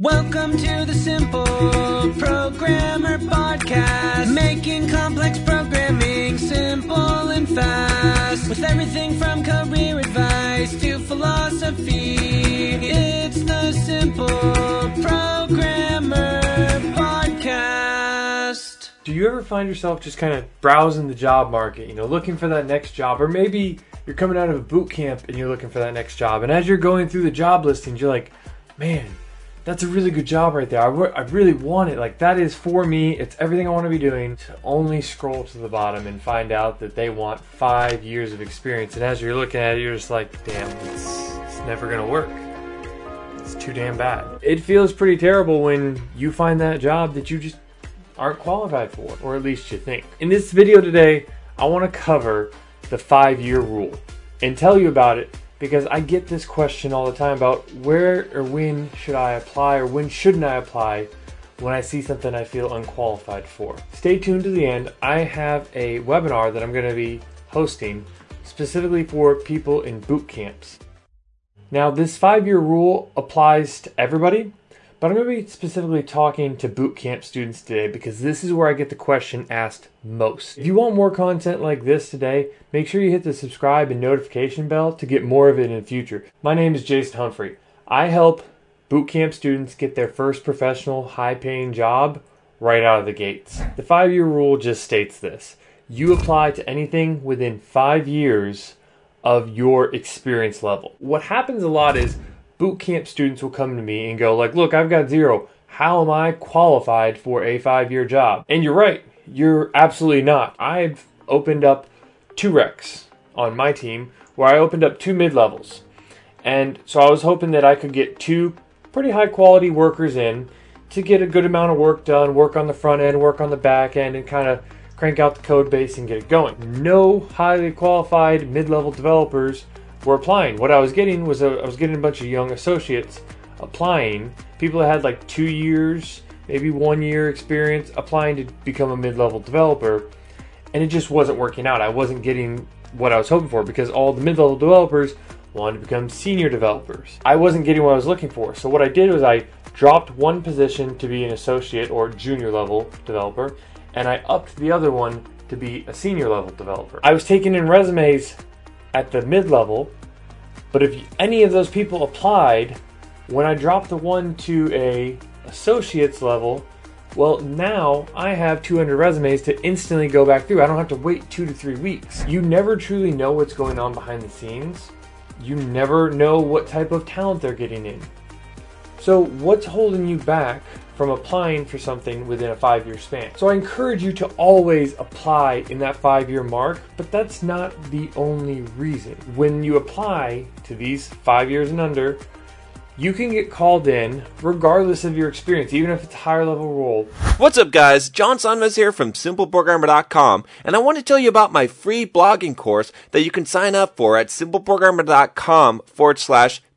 Welcome to the Simple Programmer Podcast, making complex programming simple and fast. With everything from career advice to philosophy, it's the Simple Programmer Podcast. Do you ever find yourself just kind of browsing the job market, you know, looking for that next job? Or maybe you're coming out of a boot camp and you're looking for that next job. And as you're going through the job listings, you're like, man, that's a really good job right there. I, re- I really want it. Like, that is for me. It's everything I want to be doing. To only scroll to the bottom and find out that they want five years of experience. And as you're looking at it, you're just like, damn, it's, it's never going to work. It's too damn bad. It feels pretty terrible when you find that job that you just aren't qualified for, or at least you think. In this video today, I want to cover the five year rule and tell you about it because I get this question all the time about where or when should I apply or when shouldn't I apply when I see something I feel unqualified for. Stay tuned to the end. I have a webinar that I'm going to be hosting specifically for people in boot camps. Now, this five year rule applies to everybody, but I'm going to be specifically talking to boot camp students today because this is where I get the question asked most. If you want more content like this today, make sure you hit the subscribe and notification bell to get more of it in the future. My name is Jason Humphrey. I help boot camp students get their first professional, high paying job right out of the gates. The five year rule just states this you apply to anything within five years of your experience level. What happens a lot is boot camp students will come to me and go like, "Look, I've got zero. How am I qualified for a 5-year job?" And you're right. You're absolutely not. I've opened up two recs on my team where I opened up two mid-levels. And so I was hoping that I could get two pretty high quality workers in to get a good amount of work done, work on the front end, work on the back end, and kind of crank out the code base and get it going. No highly qualified mid level developers were applying. What I was getting was a, I was getting a bunch of young associates applying, people that had like two years, maybe one year experience applying to become a mid level developer, and it just wasn't working out. I wasn't getting what I was hoping for because all the mid level developers wanted to become senior developers. I wasn't getting what I was looking for. So what I did was I dropped one position to be an associate or junior level developer, and I upped the other one to be a senior level developer. I was taking in resumes at the mid level, but if any of those people applied, when I drop the one to a associate's level, well, now I have 200 resumes to instantly go back through. I don't have to wait two to three weeks. You never truly know what's going on behind the scenes. You never know what type of talent they're getting in. So, what's holding you back from applying for something within a five year span? So, I encourage you to always apply in that five year mark, but that's not the only reason. When you apply to these five years and under, you can get called in regardless of your experience, even if it's a higher level role. What's up, guys? John Sonmez here from SimpleProgrammer.com, and I want to tell you about my free blogging course that you can sign up for at SimpleProgrammer.com forward slash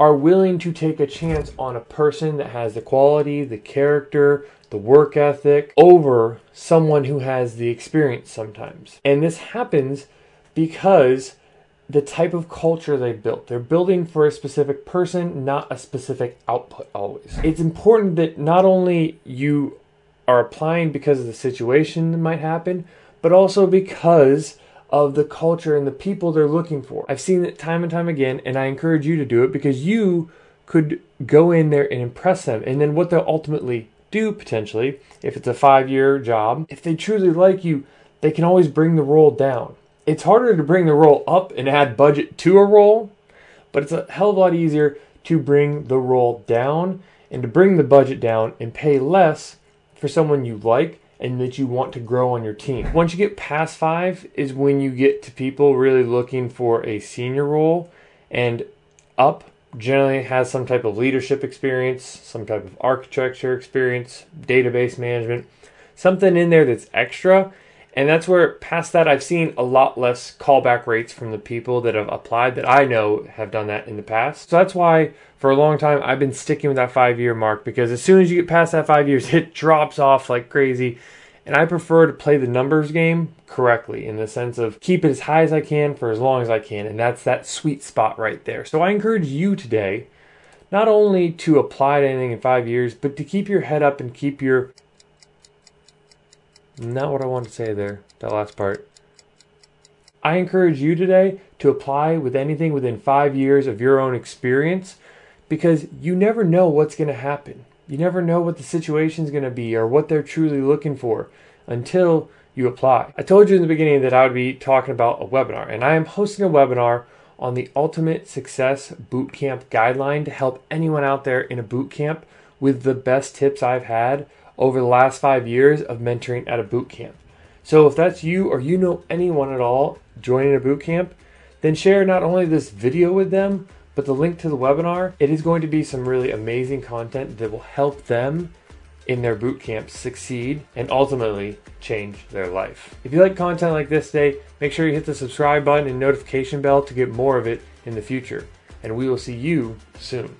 are willing to take a chance on a person that has the quality, the character, the work ethic over someone who has the experience sometimes. And this happens because the type of culture they built. They're building for a specific person, not a specific output always. It's important that not only you are applying because of the situation that might happen, but also because of the culture and the people they're looking for. I've seen it time and time again, and I encourage you to do it because you could go in there and impress them. And then what they'll ultimately do potentially, if it's a five year job, if they truly like you, they can always bring the role down. It's harder to bring the role up and add budget to a role, but it's a hell of a lot easier to bring the role down and to bring the budget down and pay less for someone you like and that you want to grow on your team. Once you get past five, is when you get to people really looking for a senior role, and up generally has some type of leadership experience, some type of architecture experience, database management, something in there that's extra. And that's where, past that, I've seen a lot less callback rates from the people that have applied that I know have done that in the past. So that's why, for a long time, I've been sticking with that five year mark because as soon as you get past that five years, it drops off like crazy. And I prefer to play the numbers game correctly in the sense of keep it as high as I can for as long as I can. And that's that sweet spot right there. So I encourage you today not only to apply to anything in five years, but to keep your head up and keep your. Not what I wanted to say there, that last part. I encourage you today to apply with anything within five years of your own experience because you never know what's going to happen. You never know what the situation is going to be or what they're truly looking for until you apply. I told you in the beginning that I would be talking about a webinar, and I am hosting a webinar on the Ultimate Success Bootcamp Guideline to help anyone out there in a bootcamp with the best tips I've had over the last five years of mentoring at a bootcamp. So if that's you or you know anyone at all joining a bootcamp, then share not only this video with them, but the link to the webinar, it is going to be some really amazing content that will help them in their boot camp succeed and ultimately change their life. If you like content like this today, make sure you hit the subscribe button and notification bell to get more of it in the future. And we will see you soon.